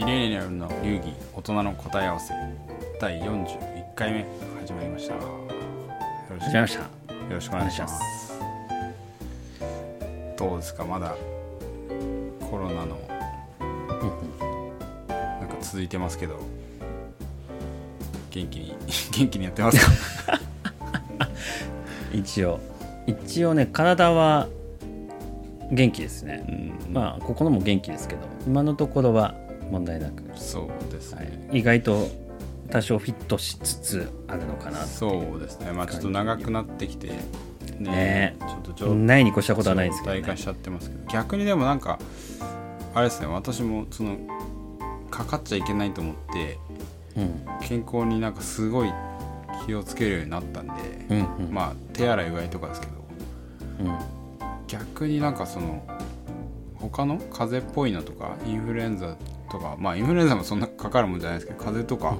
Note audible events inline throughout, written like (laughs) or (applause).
ミレニアルの流儀大人の答え合わせ第41回目始まりました。よろしくよ始まりました。ろしくお願いします。どうですか？まだコロナのなんか続いてますけど元気に (laughs) 元気にやってますか？(laughs) 一応一応ね体は元気ですね、うん。まあ心も元気ですけど今のところは問題なく、そうですはい。ね、意外と多少フィットしつつあるのかなそうですね。まあちょっと長くなってきてねね。ちょっと状ないに越したことはないですけど、ね。化し、ちゃってますけど。逆にでもなんかあれですね。私もそのかかっちゃいけないと思ってうん。健康になんかすごい気をつけるようになったんで、うんうん。まあ手洗いうがいとかですけど。うん。逆になんかその他の風邪っぽいのとかインフルエンザとかまあインフルエンザもそんなかかるもんじゃないですけど風邪とか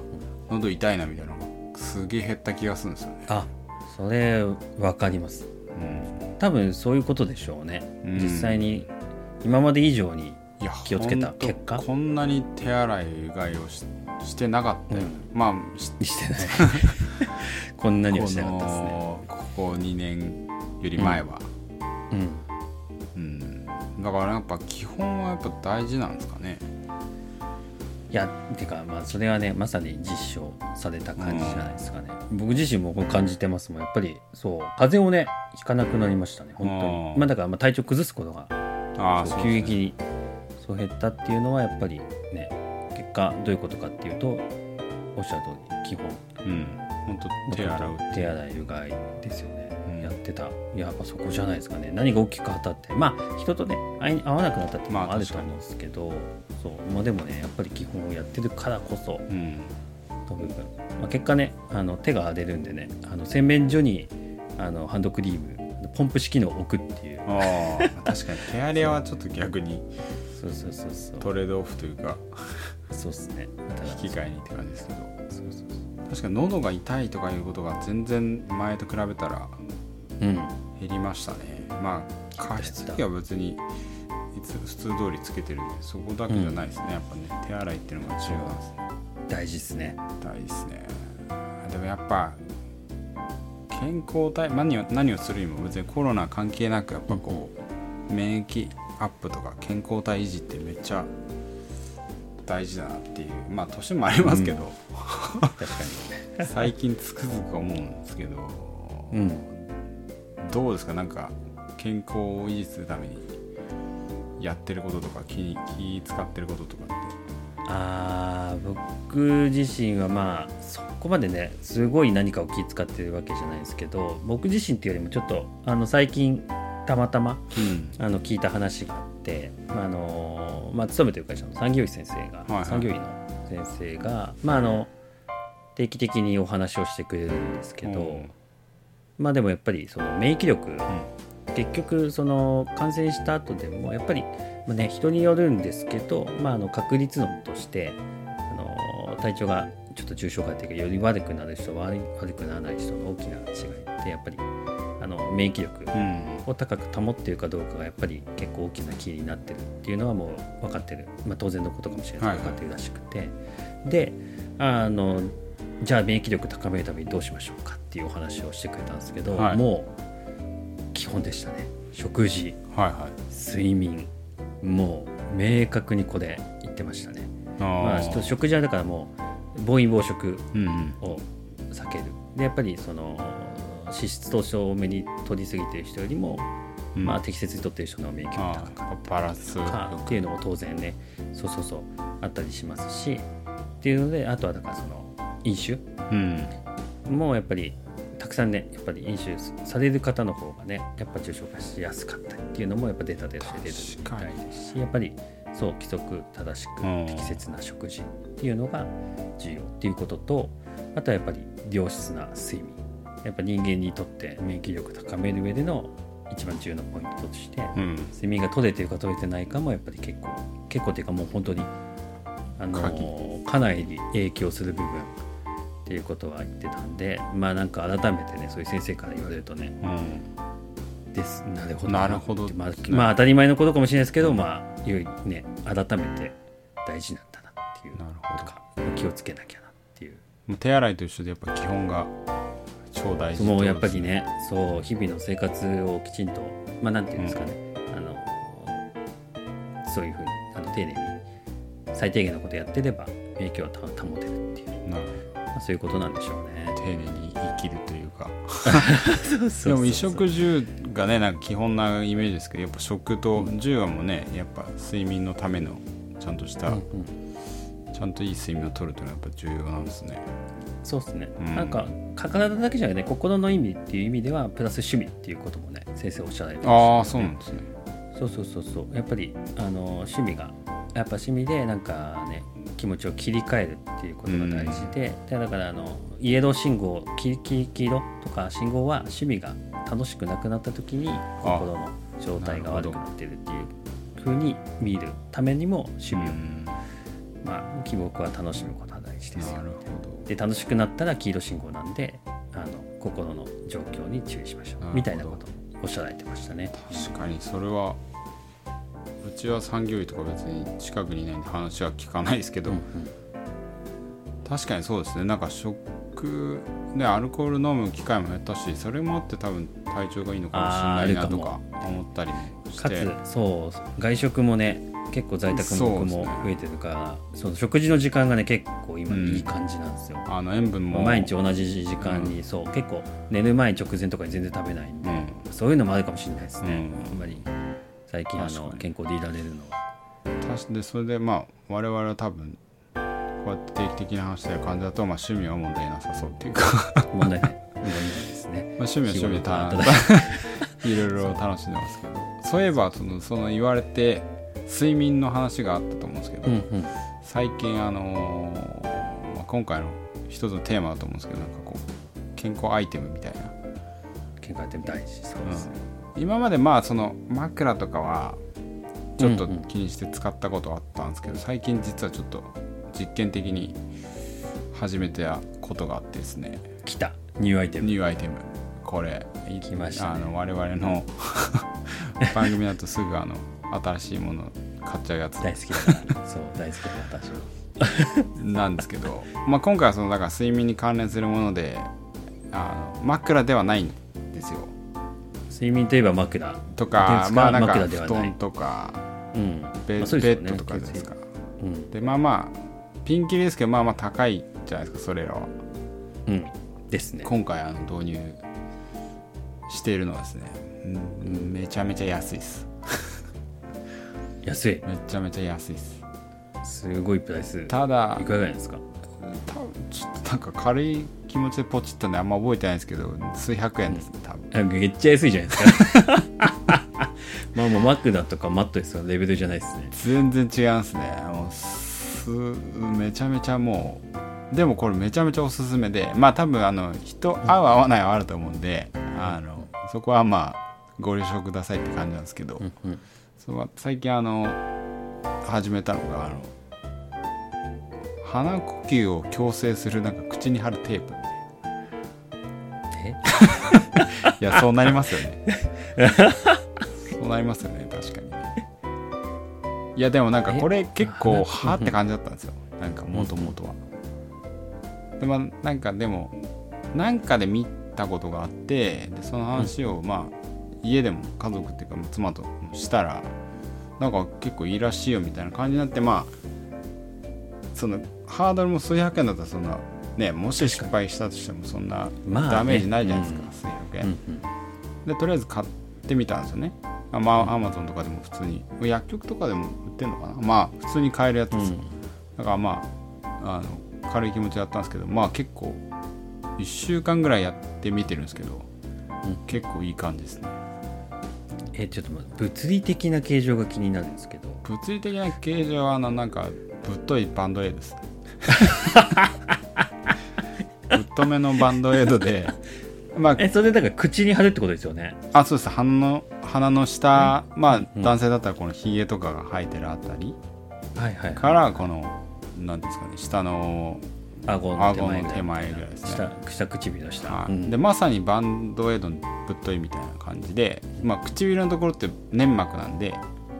喉痛いなみたいなのがすげえ減った気がするんですよね。あそれ分かります。うん。多分そういうことでしょうね、うん。実際に今まで以上に気をつけた結果？こんなに手洗いうがいをししてなかったよ、ねまあししてない。(laughs) こんなにはしてなかったですね。ここ2年より前は、うん。うん。だからやっぱ基本はやっぱ大事なんですかねいやてかまあそれはねまさに実証された感じじゃないですかね、僕自身もこう感じてますもんやっぱり。そう。風邪をねひかなくなりましたね本当あーにまあだからまあ体調崩すことが急激にそう減ったっていうのはやっぱりね結果どういうことかっていうとおっしゃる通り基本。うん。本当手洗う手洗いうがいですよね、うん。やってた。やっぱそこじゃないですかね。何が大きく変わったってまあ人とね会い合わなくなったっていうのもまああると思うんですけど、そう。まあでもねやっぱり基本をやってるからこそうん。の部分、まあ、結果ねあの手が出るんでねあの洗面所にあのハンドクリームポンプ式のを置くっていう。ああ確かに。手荒れはちょっと逆にそう。そうそうそうトレードオフというかそうっすね。引き換えにって感じですけど。そうそう確かに喉が痛いとかいうことが全然前と比べたらそううん。減りましたね。まあ加湿器は別にいつ普通通りつけてるんでそこだけじゃないですね、やっぱね手洗いっていうのが重要なんですね。大事ですね。大事ですね。でもやっぱ健康体何を何をするにも別にコロナ関係なくやっぱこう免疫アップとか健康体維持ってめっちゃ大事だなっていうまあ年もありますけど、確か最近つくづく思うんですけど、にうん。どうですか？なんか健康を維持するためにやってることとか気に気使ってることとかって。あー僕自身はまあそこまでねすごい何かを気遣ってるわけじゃないですけど僕自身っていうよりもちょっとあの最近たまたまうん。あの聞いた話があって、まああのまあ、勤めてる会社の産業医先生が、いはい。産業医の先生が、まあ、あの定期的にお話をしてくれるんですけど、うん。まあでもやっぱりその免疫力、結局その感染した後でもやっぱり、まあね、人によるんですけど、まあ、あの確率論としてあの体調がちょっと重症化というかより悪くなる人悪い悪くならない人の大きな違いってやっぱりあの免疫力うん。を高く保っているかどうかがやっぱり結構大きなキーになってるっていうのはもう分かってる、まあ、当然のことかもしれない。はい分かってるらしくて、であのじゃあ免疫力高めるためにどうしましょうかっていうお話をしてくれたんですけど、はい。もう基本でしたね。食事はいはい。睡眠もう明確にこれ言ってましたね。あまあ食事はだからもう暴飲暴食うんうん。を避ける。でやっぱりその脂質糖症多めに取りすぎてる人よりも、うん。まあ、適切に取ってる人の免疫力あが高かっあバランスっていうのも当然ねそうそうそうあったりしますしっていうのであとはだからその飲酒うん。もやっぱりたくさんねやっぱり飲酒される方の方がねやっぱ重症化しやすかったりっていうのもやっぱデータで出てるみたいですしやっぱりそう規則正しくうん適切な食事っていうのが重要っていうこととあとはやっぱり良質な睡眠。やっぱ人間にとって免疫力高める上での一番重要なポイントとして、うん。睡眠が取れてるか取れてないかもやっぱり結構結構っていうかもう本当にあの鍵。かなり影響する部分っていうことは言ってたんでまあなんか改めてねそういう先生から言われるとねうんですなるほど。なるほど。まあ、まあ当たり前のことかもしれないですけど、まあよいね改めて大事なんだなっていう。なるほど。とか気をつけなきゃなっていう。もう手洗いと一緒でやっぱ基本が超大事もうやっぱりねそう日々の生活をきちんとまあなんていうんですかね、あのそういうふうにあの丁寧に最低限のことやってれば免疫をた保てるっていう、なまあ、そういうことなんでしょうね。丁寧に生きるというか。(laughs) でも衣食住がねなんか基本なイメージですけどやっぱ食と住はもうねやっぱ睡眠のためのちゃんとした、うんうん。ちゃんといい睡眠をとるというのはやっぱ重要なんですね。そうですね、うん。なんか体だけじゃなくて心の意味っていう意味ではプラス趣味っていうこともね先生おっしゃられてましたね。ああそうなんですね。そうそうそうそう。やっぱりあの趣味がやっぱ趣味でなんかね気持ちを切り替えるっていうことが大事で,、でだからあのイエロー信号黄色とか信号は趣味が楽しくなくなった時に心の状態が悪くなってるっていう風に見るためにも趣味を、うん。まあ希望は楽しむことが大事ですよで楽しくなったら黄色信号なんであの心の状況に注意しましょうみたいなことをおっしゃられてましたね。ど確かにそれはうちは産業医とか別に近くにいないんで話は聞かないですけど、うんうん。確かにそうですね。なんか食でアルコール飲む機会も減ったしそれもあって多分体調がいいのかもしれないなとか思ったりもしかてつそう外食もね結構在宅も僕も増えてるからその食事の時間がね結構今うんいい感じなんですよ、あの塩分も。毎日同じ時間に、そう結構寝る前直前とかに全然食べないんで、うん。そういうのもあるかもしれないですね、うん。あんまり最近あの健康でいられるのは。たしでそれでまあ我々は多分こうやって定期的に話してる感じだと、まあ、趣味は問題なさそうっていうか。(laughs) 問題ない。問題ないですね。(laughs) まあ趣味は趣味でただ (laughs) いろいろ楽しんでますけど。そういえばそのその言われて睡眠の話があったと思うんですけど、うんうん。最近あのーまあ、今回の一つのテーマだと思うんですけどなんかこう健康アイテムみたいな。健康って大事そうですね、今までまあその枕とかはちょっとうんうん。気にして使ったことあったんですけど、最近実はちょっと実験的に始めたことがあってですね。来た。ニューアイテム。ニューアイテム。これ。来ましたね。あの我々の (laughs) 番組だとすぐあの新しいもの買っちゃうやつ。大好きだそう大好きだ私も。なんですけど、まあ、今回はそのだから睡眠に関連するものであの枕ではないんですよ睡眠といえば枕。とかまあなんか布団とかうん。ベ,、まあねベッドとかですか。うん。でまあまあピンキリですけどまあまあ高いじゃないですかそれらは。うん。ですね。今回あの導入しているのはですね、うんめちゃめちゃ安いです。(laughs) 安い。めちゃめちゃ安いです。すごいプライス。いただかがですか？多分ちょっとなんか軽い気持ちでポチったんであんま覚えてないんですけど数百円ですね多分。あめっちゃ安いじゃないですか。(laughs) まあもう枕とかマットレスのレベルじゃないですね。全然違いますね。もうすめちゃめちゃもうでもこれめちゃめちゃおすすめでまあ多分あの人合う合わないはあると思うんで、あのそこはまあご了承くださいって感じなんですけど、うんうん。その最近あの始めたのがあの鼻呼吸を矯正するなんか口に貼るテープえいやそうなりますよね。そうなりますよね確かに。ねいやでもなんかこれ結構えはって感じだったんですよ。なんかもともとは。でまあなんかでもなんかで見たことがあってでその話をまあ家でも家族っていうか妻としたらなんか結構いいらしいよみたいな感じになってまあそのハードルも数百円だったらそんなねもし失敗したとしてもそんなまあね。ダメージないじゃないですか、数百円、うん。うんでとりあえず買ってみたんですよね。あまあアマゾンとかでも普通に。薬局とかでも売ってんのかな。まあ普通に買えるやつです。よ、だからまああの軽い気持ちでやったんですけどまあ結構1週間ぐらいやってみてるんですけど、うん。結構いい感じですね。えちょっと待って。物理的な形状が気になるんですけど。物理的な形状はあのなんかぶっといバンドエイドです (laughs) ぶっとめのバンドエイドでまあえそれだから口に貼るってことですよねあそうです鼻の鼻の下、まあうん男性だったらこのひげとかが生えてるあたりはいはいからこのなんですかね下の、顎の手前ぐらいですね下下唇の下、はいうんでまさにバンドエイドのぶっといみたいな感じで、まあ、唇のところって粘膜なんで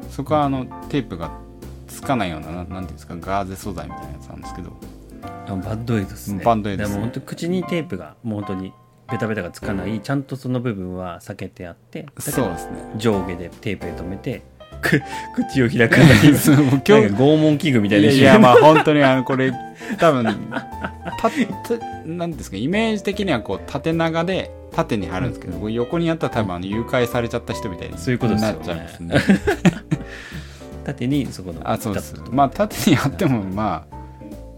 そこはあのテープがつかないようなななんていうんですかガーゼ素材みたいなやつなんですけどあバンドエイドですね。バンドエイドですね。でも本当に口にテープがもう本当にベタベタがつかないちゃんとその部分は避けてあってそうですね。上下でテープで留めてく口を開かない拷問器具みたいな。いやまあ本当にあのこれ多分たたなんですかイメージ的にはこう縦長で縦に貼るんですけど、これ横にやったら多分あの誘拐されちゃった人みたいにそういうことなっちゃいますね。(laughs) 縦にそこのあそうです。まあ縦に貼ってもまあ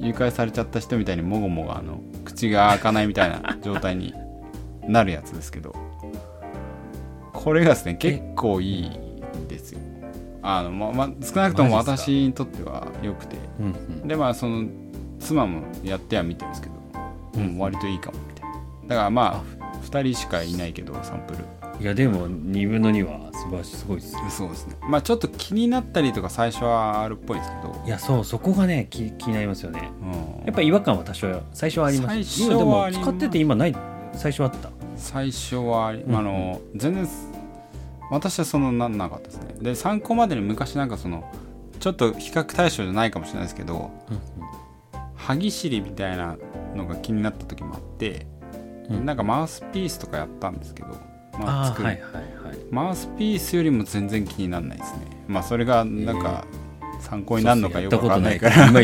誘拐されちゃった人みたいにもごもごあの口が開かないみたいな状態になるやつですけどこれがですね結構いいんですよ。あのままあ少なくとも私にとっては良くて。うんうん。でまあその妻もやっては見てるんですけど、うん、割といいかもみたいな。だからまあ2人しかいないけどサンプルいやでも2分の2は素晴らしいすごいですよそうですね。まあちょっと気になったりとか最初はあるっぽいんですけど、いやそうそこがね気気になりますよね。うん、やっぱり違和感は多少最初はあります最初は今でも使ってて今ない最初あった。最初はあり、うん全然私はそのなんなかったですね。で参考までに昔なんかそのちょっと比較対象じゃないかもしれないですけど歯ぎしりみたいなのが気になった時もあって、うん。なんかマウスピースとかやったんですけど、まあ、作る。はいはいはい。マウスピースよりも全然気にならないですね。まあそれがなんか参考になるのかよくわかんないから。(laughs)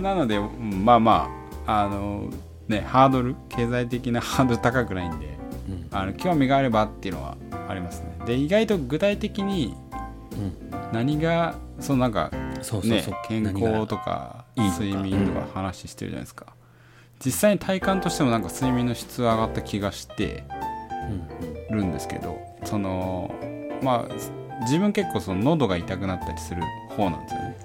なのでうんまあまああのねハードル経済的な (laughs) ハードル高くないんでうん。あの興味があればっていうのはありますね。で意外と具体的にうん。何がそのなんかねそうそうそう、健康とか。睡眠とか話してるじゃないですか、実際に体感としてもなんか睡眠の質上がった気がしてうんるんですけどそのまあ自分結構その喉が痛くなったりする方なんですよね。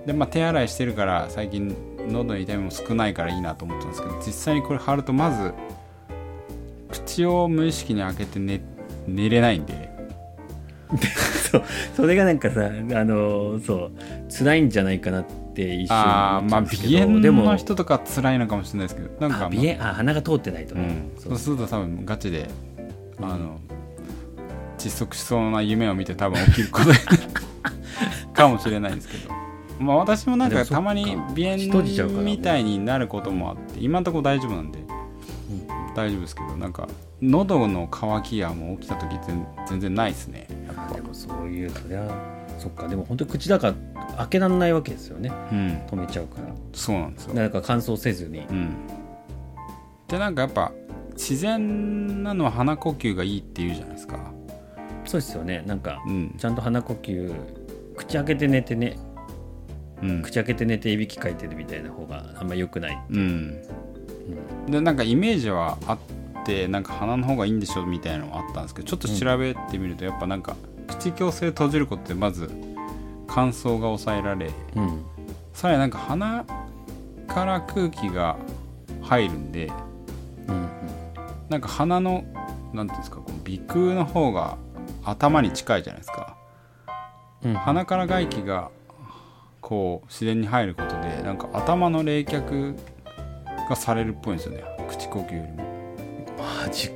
うんでまあ手洗いしてるから最近喉の痛みも少ないからいいなと思ったんですけど実際にこれ貼るとまず口を無意識に開けて寝寝れないんで (laughs) そうそれがなんかさあのそう辛いんじゃないかなって一瞬ああまあ思ったんですけ鼻炎の人とか辛いのかもしれないですけどなんか、あ鼻炎あ鼻が通ってないとね、うん、そそううすると多分ガチであの窒息しそうな夢を見て多分起きること (laughs) かもしれないんですけど。まあ私もなんかか。たまに鼻炎みたいになることもあって今のところ大丈夫なんで。大丈夫ですけどなんか喉の渇きやもう起きた時全全然ないですね。やっぱ。あでもそういうそりゃそっか。でも本当に口だから開けられないわけですよね。うん。止めちゃうから。そうなんですよ。だから乾燥せずに。うん。でなんかやっぱ自然なのは鼻呼吸がいいっていうじゃないですか。そうですよね。なんかうん。ちゃんと鼻呼吸口開けて寝てね。うん。口開けて寝ていびきかいてるみたいな方があんま良くない、う。ん。でなんかイメージはあってなんか鼻の方がいいんでしょみたいなのはあったんですけどちょっと調べてみるとやっぱなんか口矯正閉じることでまず乾燥が抑えられうん。さらになんか鼻から空気が入るんでうんなんか鼻のなんていうんですかこの鼻腔の方が頭に近いじゃないですか。うん。鼻から外気がこう自然に入ることでなんか頭の冷却がされるっぽいんですよね。口呼吸よりもマジ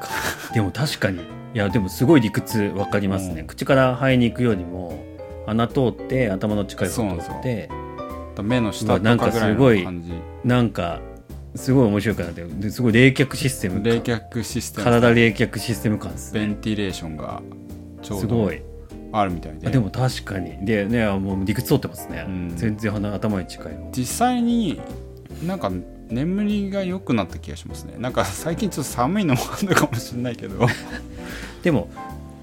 か。でも確かに。いやでもすごい理屈わかりますね、うん。口から肺に行くよりも鼻通って頭の近い方通って目の下とかかぐらいすごいの感じ。なんかすごい面白くなって。ですごい冷却システム冷却システム体冷却システム感ですね。ベンティレーションがちょうどすごい。あるみたいで。あでも確かに。でねもう理屈通ってますね、うん。全然鼻頭に近いの。実際になんか眠りが良くなった気がしますね。なんか最近ちょっと寒いのもあるのかもしれないけど。(laughs) でも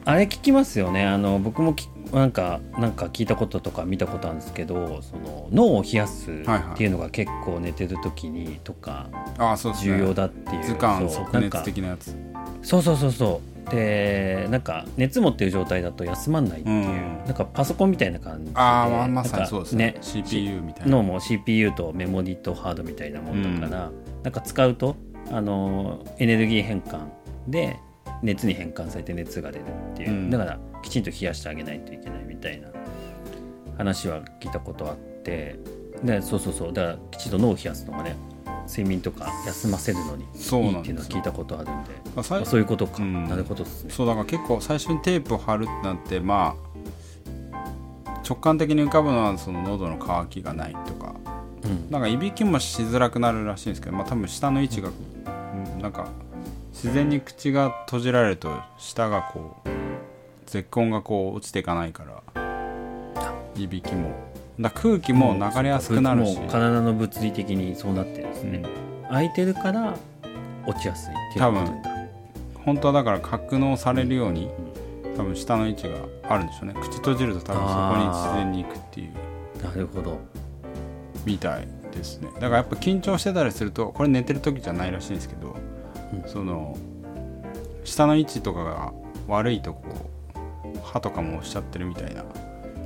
あれ聞きますよね。あの僕もきなんかなんか聞いたこととか見たことあるんですけどその脳を冷やすっていうのが結構寝てる時にとかああそうですね。重要だっていう、図鑑そう即熱的なやつ。そうそうそうそうでなんか熱持ってる状態だと休まんないっていう、うん。なんかパソコンみたいな感じでああまさにそうですね。CPU みたいな。脳も CPU とメモリとハードみたいなもんだから、なんか使うとあのエネルギー変換で熱に変換されて熱が出るっていう、うん。だからきちんと冷やしてあげないといけないみたいな。話は聞いたことあって。でそうそうそう。だからきちんと脳を冷やすのがね睡眠とか休ませるのにそういいっていうのは聞いたことあるんで。あさいあそういうことか、うん。なるほどですね。そうだから結構最初にテープを貼るってなってまあ直感的に浮かぶのはその喉の渇きがないとか。うん。なんかいびきもしづらくなるらしいんですけど、まあ、多分舌の位置が、うんなんか自然に口が閉じられると舌がこう絶根がこう落ちていかないからいびきもだ空気も流れやすくなるし。もう体の物理的にそうなってるんですね、空いてるから落ちやすいっていうことなんだ本当はだから格納されるように多分舌の位置があるんでしょうね。口閉じると多分そこに自然に行くっていう。なるほど。みたいですね。だからやっぱ緊張してたりするとこれ寝てる時じゃないらしいんですけど、うん。その下の位置とかが悪いとこう歯とかも押しちゃってるみたいなうんうん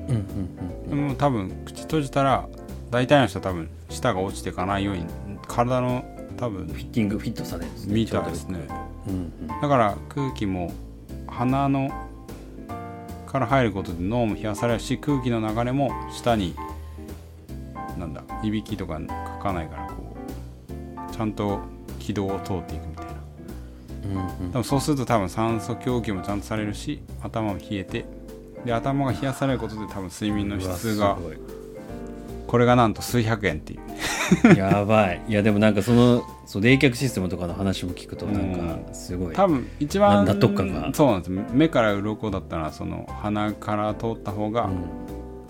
でも多分口閉じたら大体の人は多分舌が落ちていかないように体の多分フィッティングフィットされるんですね。みたいですね。うんうん。だから空気も鼻のから入ることで脳も冷やされるし空気の流れも下になんだいびきとかかかないからこうちゃんと軌道を通っていくみたいな。うんうん。そうすると多分酸素供給もちゃんとされるし頭も冷えてで頭が冷やされることで多分睡眠の質がこれがなんと数百円っていう。(laughs) やばい。いやでもなんかそのそう冷却システムとかの話も聞くとなんかすごい。多分一番な納得感が。そうなんです。目から鱗だったらその鼻から通った方が、うん。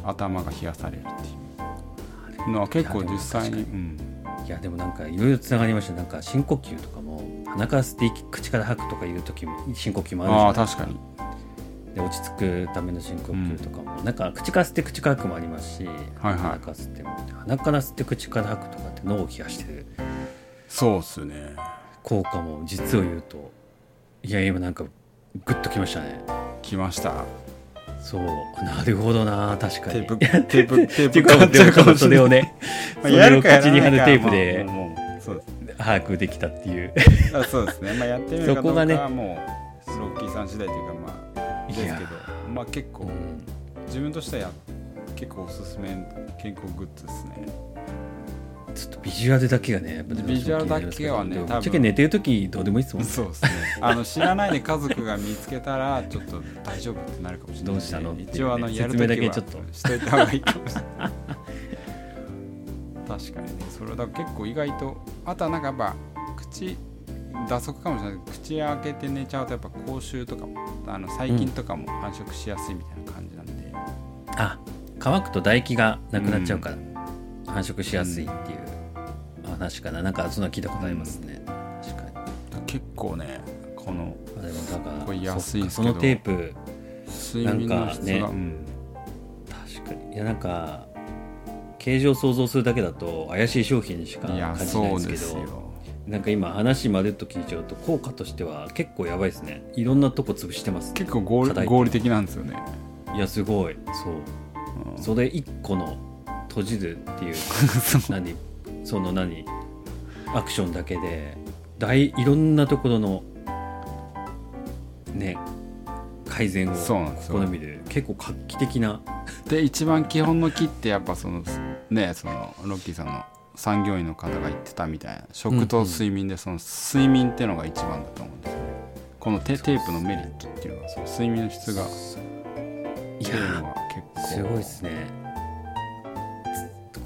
頭が冷やされるっていう。のは結構実際に、いやでもうん、いやでもなんかいろいろつながりました。なんか深呼吸とかも鼻から吸って息口から吐くとかいう時も深呼吸もあああるじゃない確かにで落ち着くための深呼吸とかも、なんか口から吸って口から吐くもありますし、はいはい。鼻から吸っても鼻から吸って口から吐くとかって脳を冷やしてる。そうっすね。効果も実を言うといや今なんかグッときましたね。来ました。そう。なるほどな確かに。テープテープ (laughs) テープうかもうでも多分それをねまあそれをやるかやら口に貼るないかテープで把握できたっていう。あそうですね。まあやってみるかどうかそこがねはもうロッキーさん次第というかまあですけどまあ結構うん自分としてはや結構おすすめ健康グッズですね。ちょっとビジュアルだけがねビジュアルだけはね多分。ぶっちゃけ寝てる時どうでもいいですもんね。そうですね。あの知らないで家族が見つけたらちょっと大丈夫ってなるかもしれない。どうしたの一応あのやる説明だときはけちょっと。しといた方がいいかもしれない。確かにね。それだ結構意外とあとはなんかやっぱ口打足かもしれないけど口開けて寝ちゃうとやっぱ口臭とかもあの細菌とかも繁殖しやすいみたいな感じなんで、あ乾くと唾液がなくなっちゃうから、繁殖しやすいっていう話かな。なんかそんな聞いたことありますね、確かに。結構ねこのあでもだからこれ安いそのテープ睡眠の質が、なんかねうん。確かに。いやなんか形状を想像するだけだと怪しい商品にしか感じそないんですけど。うですよなんか今話まるっと聞いちゃうと効果としては結構やばいですね。いろんなとこ潰してます結構合理合理的なんですよね、いやすごい。そう。うん。それ一個の閉じるっていう。(laughs) 何？その何？アクションだけで。大いろんなところのね改善を試みる。結構画期的な。で一番基本の木ってやっぱそのねそのロッキーさんの産業医の方が言ってたみたいな。食と睡眠でその睡眠ってのが一番だと思うんですよね。このテテープのメリットっていうのはその睡眠の質がっいやすごいですね。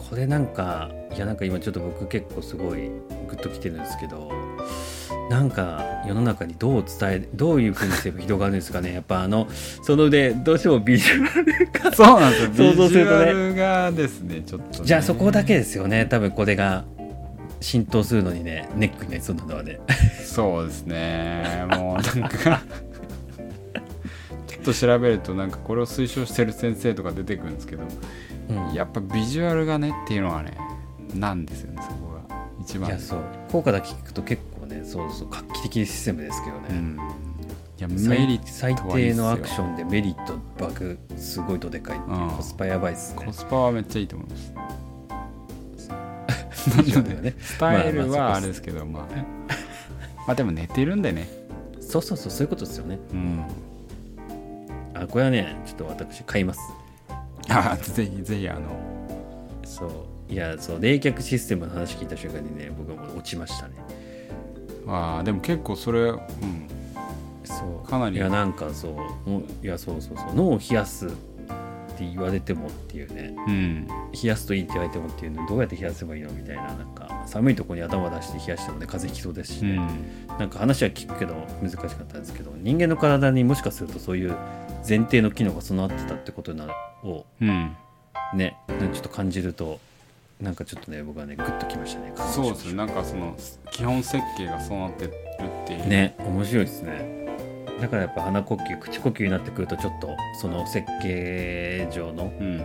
これなんかいやなんか今ちょっと僕結構すごいグッときてるんですけどなんか世の中にどう伝えどういうふうにすれば広がるんですかね。やっぱあのそのでどうしてもビジュアルがそうなんですよ。想像するとね。ビジュアルがですねちょっとね、じゃあそこだけですよね。多分これが浸透するのにねネックになりそうなのはね。そうですね。もうなんかちょっと調べるとなんかこれを推奨してる先生とか出てくるんですけどうん。やっぱビジュアルがねっていうのはねなんですよねそこが。一番。いやそう。効果だけ聞くと結構ねそうそう画期的システムですけどね、うん。いやメ最リッ最トはいいっすよ低のアクションでメリット爆すごいどでかいっていコスパやばいっすね。コスパはめっちゃいいと思います。ビジュアルがねスタイルまあまあはあれですけどまあ。まあでも寝てるんでね。そうそうそうそういうことですよね。うん。あこれはねちょっと私買います。あぜひぜひあの。そう。いやそう冷却システムの話聞いた瞬間にね僕はもう落ちましたねあーでも結構それうん。そう。かなり。いやなんかそういやそうそうそう脳を冷やすって言われてもっていうね。うん。冷やすといいって言われてもっていうのどうやって冷やせばいいのみたいな。なんか寒いところに頭出して冷やしてもね風邪ひきそうですしね、うん。なんか話は聞くけど難しかったんですけど人間の体にもしかするとそういう前提の機能が備わってたってことなをうん。ねちょっと感じるとなんかちょっとね僕はねグッときましたねそうですね。なんかその基本設計がそうなってるっていう。ね面白いですね。だからやっぱ鼻呼吸口呼吸になってくるとちょっとその設計上のうん。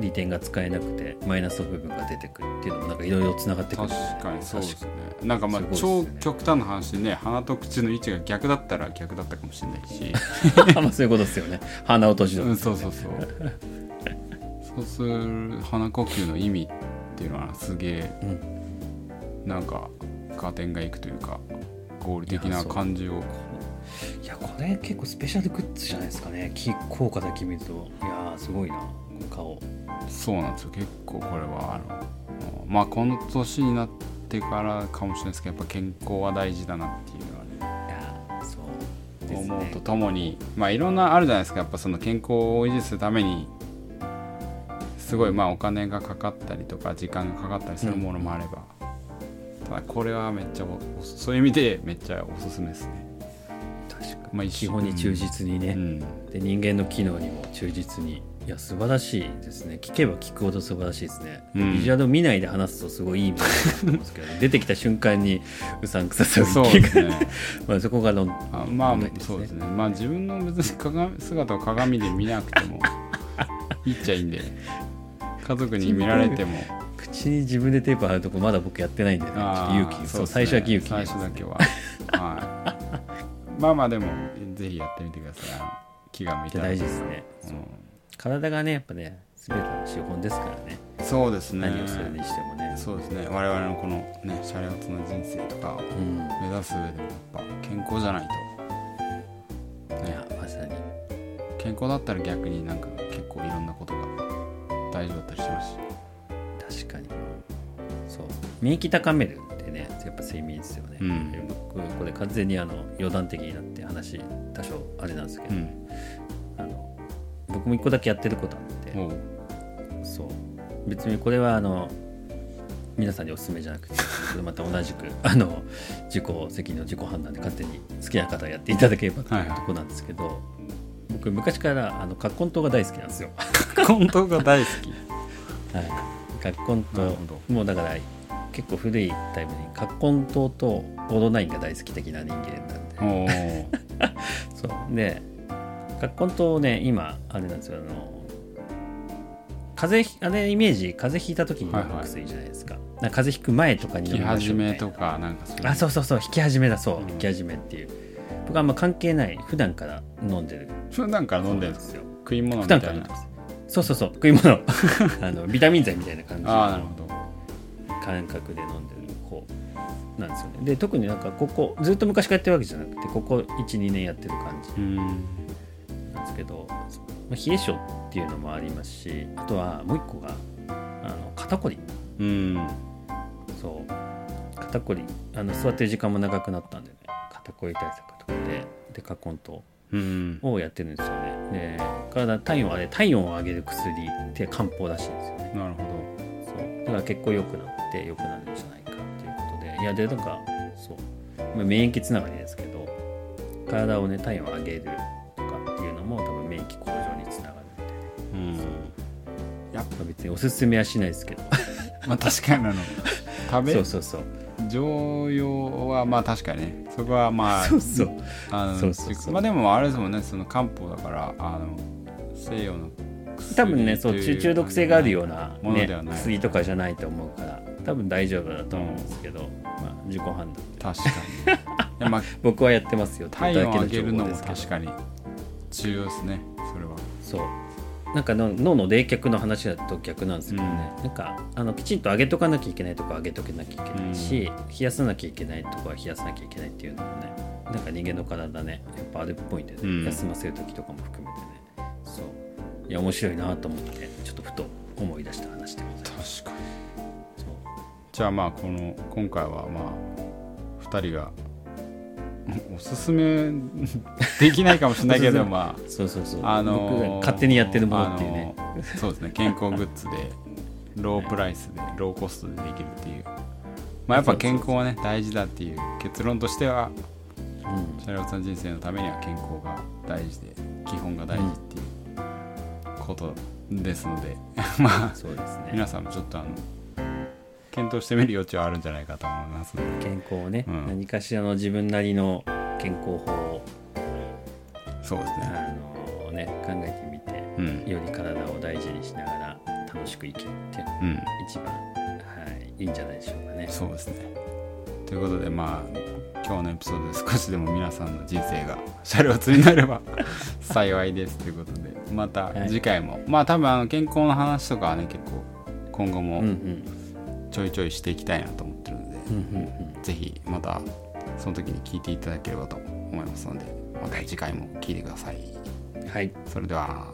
利点が使えなくてマイナスの部分が出てくるっていうのもなんかいろいろつながってくる。確かにそうですね。なんかまあすごい超極端な話ね鼻と口の位置が逆だったら逆だったかもしれないし。(laughs) まあそういうことですよね。鼻を閉じる、うんそうそうそう。そうする鼻呼吸の意味っていうのはすげえうんなんか加点がいくというか合理的な感じを。いやこれ結構スペシャルグッズじゃないですかね。き効果だけ見ると。いやーすごいなこの顔。そうなんですよ。結構これはあのまあこの年になってからかもしれないですけどやっぱ健康は大事だなっていうのはね。いやーそうです思うねとともにまあいろんなあるじゃないですか。やっぱその健康を維持するためにすごいまあお金がかかったりとか時間がかかったりするものもあれば、ただこれはめっちゃそういう意味でめっちゃおすすめですね、確かに、まあ、一基本に忠実にね、うん。で人間の機能にも忠実に。いや素晴らしいですね。聞けば聞くほど素晴らしいですね、うん。ビジュアルを見ないで話すとすごいいいものだと思うんですけど、(laughs) 出てきた瞬間にうさんくささを (laughs) そうですね。まあそこがのあまあねそうですね。まあ自分の別に鏡姿を鏡で見なくても (laughs) いいっちゃいいんで家族に見られても口に自分でテープ貼るとこまだ僕やってないんでね。ちょっと勇気そうね。最初だけ勇気最初だけは。はい。まあまあでもぜひやってみてください。気が向いたら。大事ですね。体がねやっぱね全ての資本ですからね。うんそうですね。何をするにしてもね。そうですね。我々のこのねシャレオツな人生とかをうん。目指す上でもやっぱ健康じゃないと、いね、やまさに。健康だったら逆になんか結構いろんなことが大丈夫だったりします。し確かに。そう。免疫高めるってねやっぱ睡眠ですよね、うん。僕これ完全にあの余談的になって話多少あれなんですけど、うん。あの僕も一個だけやってることあってそう。別にこれはあの皆さんにおすすめじゃなくてこれまた同じく (laughs) あの自己責任の自己判断で勝手に好きな方やっていただければとはいはいいうとこなんですけど、僕昔からあの葛根湯が大好きなんですよ。本当が大好き。(laughs) はい、葛根なるほ湯もうだから結構古いタイムに葛根湯とオードナインが大好き的な人間なんで。(laughs) そう。で葛根湯をね今あれなんですよあの風邪ひあれイメージ風邪ひいた時に飲む薬じゃないですか,、なんか風邪ひく前とかに引き飲みましょうみたいな。始めとかなんかそう。あそうそうそう。引き始めだそう、うん。引き始めっていう僕はあんま関係ない普段から飲んでる。普段から飲んでるんですよ。食い物み普たいな。そうそうそう。食い物。(laughs) あのビタミン剤みたいな感じああなるほど。感覚で飲んでる子なんですよね。で特になんかここずっと昔からやってるわけじゃなくてここ12年やってる感じうん。なんですけど、まあ、冷え性っていうのもありますしあとはもう一個があの肩こり。うん。そう。肩こり。あの座ってる時間も長くなったんでね肩こり対策とかででカコンとうん。をやってるんですよね。で体体温あれ体温を上げる薬って漢方らしいんですよね。なるほそう。だから結構良くなって良くなるんじゃないかっていうことで。いやでなんかそう、まあ、免疫つながりですけど体をね体温を上げるとかっていうのも多分免疫向上につながるんで。どうん。やっまあ別におすすめはしないですけど。(laughs) まあ確かにあの食べ (laughs) そうそうそう常用はまあ確かにね。そこはまあそうそう。あのそうそうまあでもあれですもんねその漢方だからあの西洋の薬多分ねそう中中毒性があるような、ねものではない。薬とかじゃないと思うから多分大丈夫だと思うんですけど、まあ、自己判断確かに。(laughs) いやまあ僕はやってますよ体温を上げるのも確かに重要ですねそれは。そうなんかの脳の冷却の話だと逆なんですけどね、なんかあのきちんと上げとかなきゃいけないとこは上げとけなきゃいけないし、冷やさなきゃいけないとこは冷やさなきゃいけないっていうのもねなんか人間の体ねやっぱあるっぽいんでね、うん。休ませる時とかも含めてね。そう。いや面白いなと思ってちょっとふと思い出した話でございます。確かに。じゃあまあこの今回はまあ2人がおすすめできないかもしれないけど (laughs) まあ。そうそうそう、あの勝手にやってるものっていうね、あのーそうですね。健康グッズでロープライスでローコストでできるっていう。まあやっぱ健康はね大事だっていう結論としてはうん。シャレオさん人生のためには健康が大事で基本が大事っていうことですので (laughs) まあそうですね。皆さんもちょっとあの検討してみる余地はあるんじゃないかと思いますので健康をね、うん。何かしらの自分なりの健康法を、そうですね。あのね、考えてみてうん。より体を大事にしながら楽しく生きるっていうのがうん。一番、はい、いいんじゃないでしょうかね。そうですね。ということでまあ今日のエピソードで少しでも皆さんの人生がシャレオツになれば (laughs) 幸いですということでまたはい。次回も、まあ多分あの健康の話とかはね結構今後うんうもんちょいちょいしていきたいなと思ってるので、うんうんぜひまたその時に聞いていただければと思いますのでまた次回も聞いてください。うんはい。それでは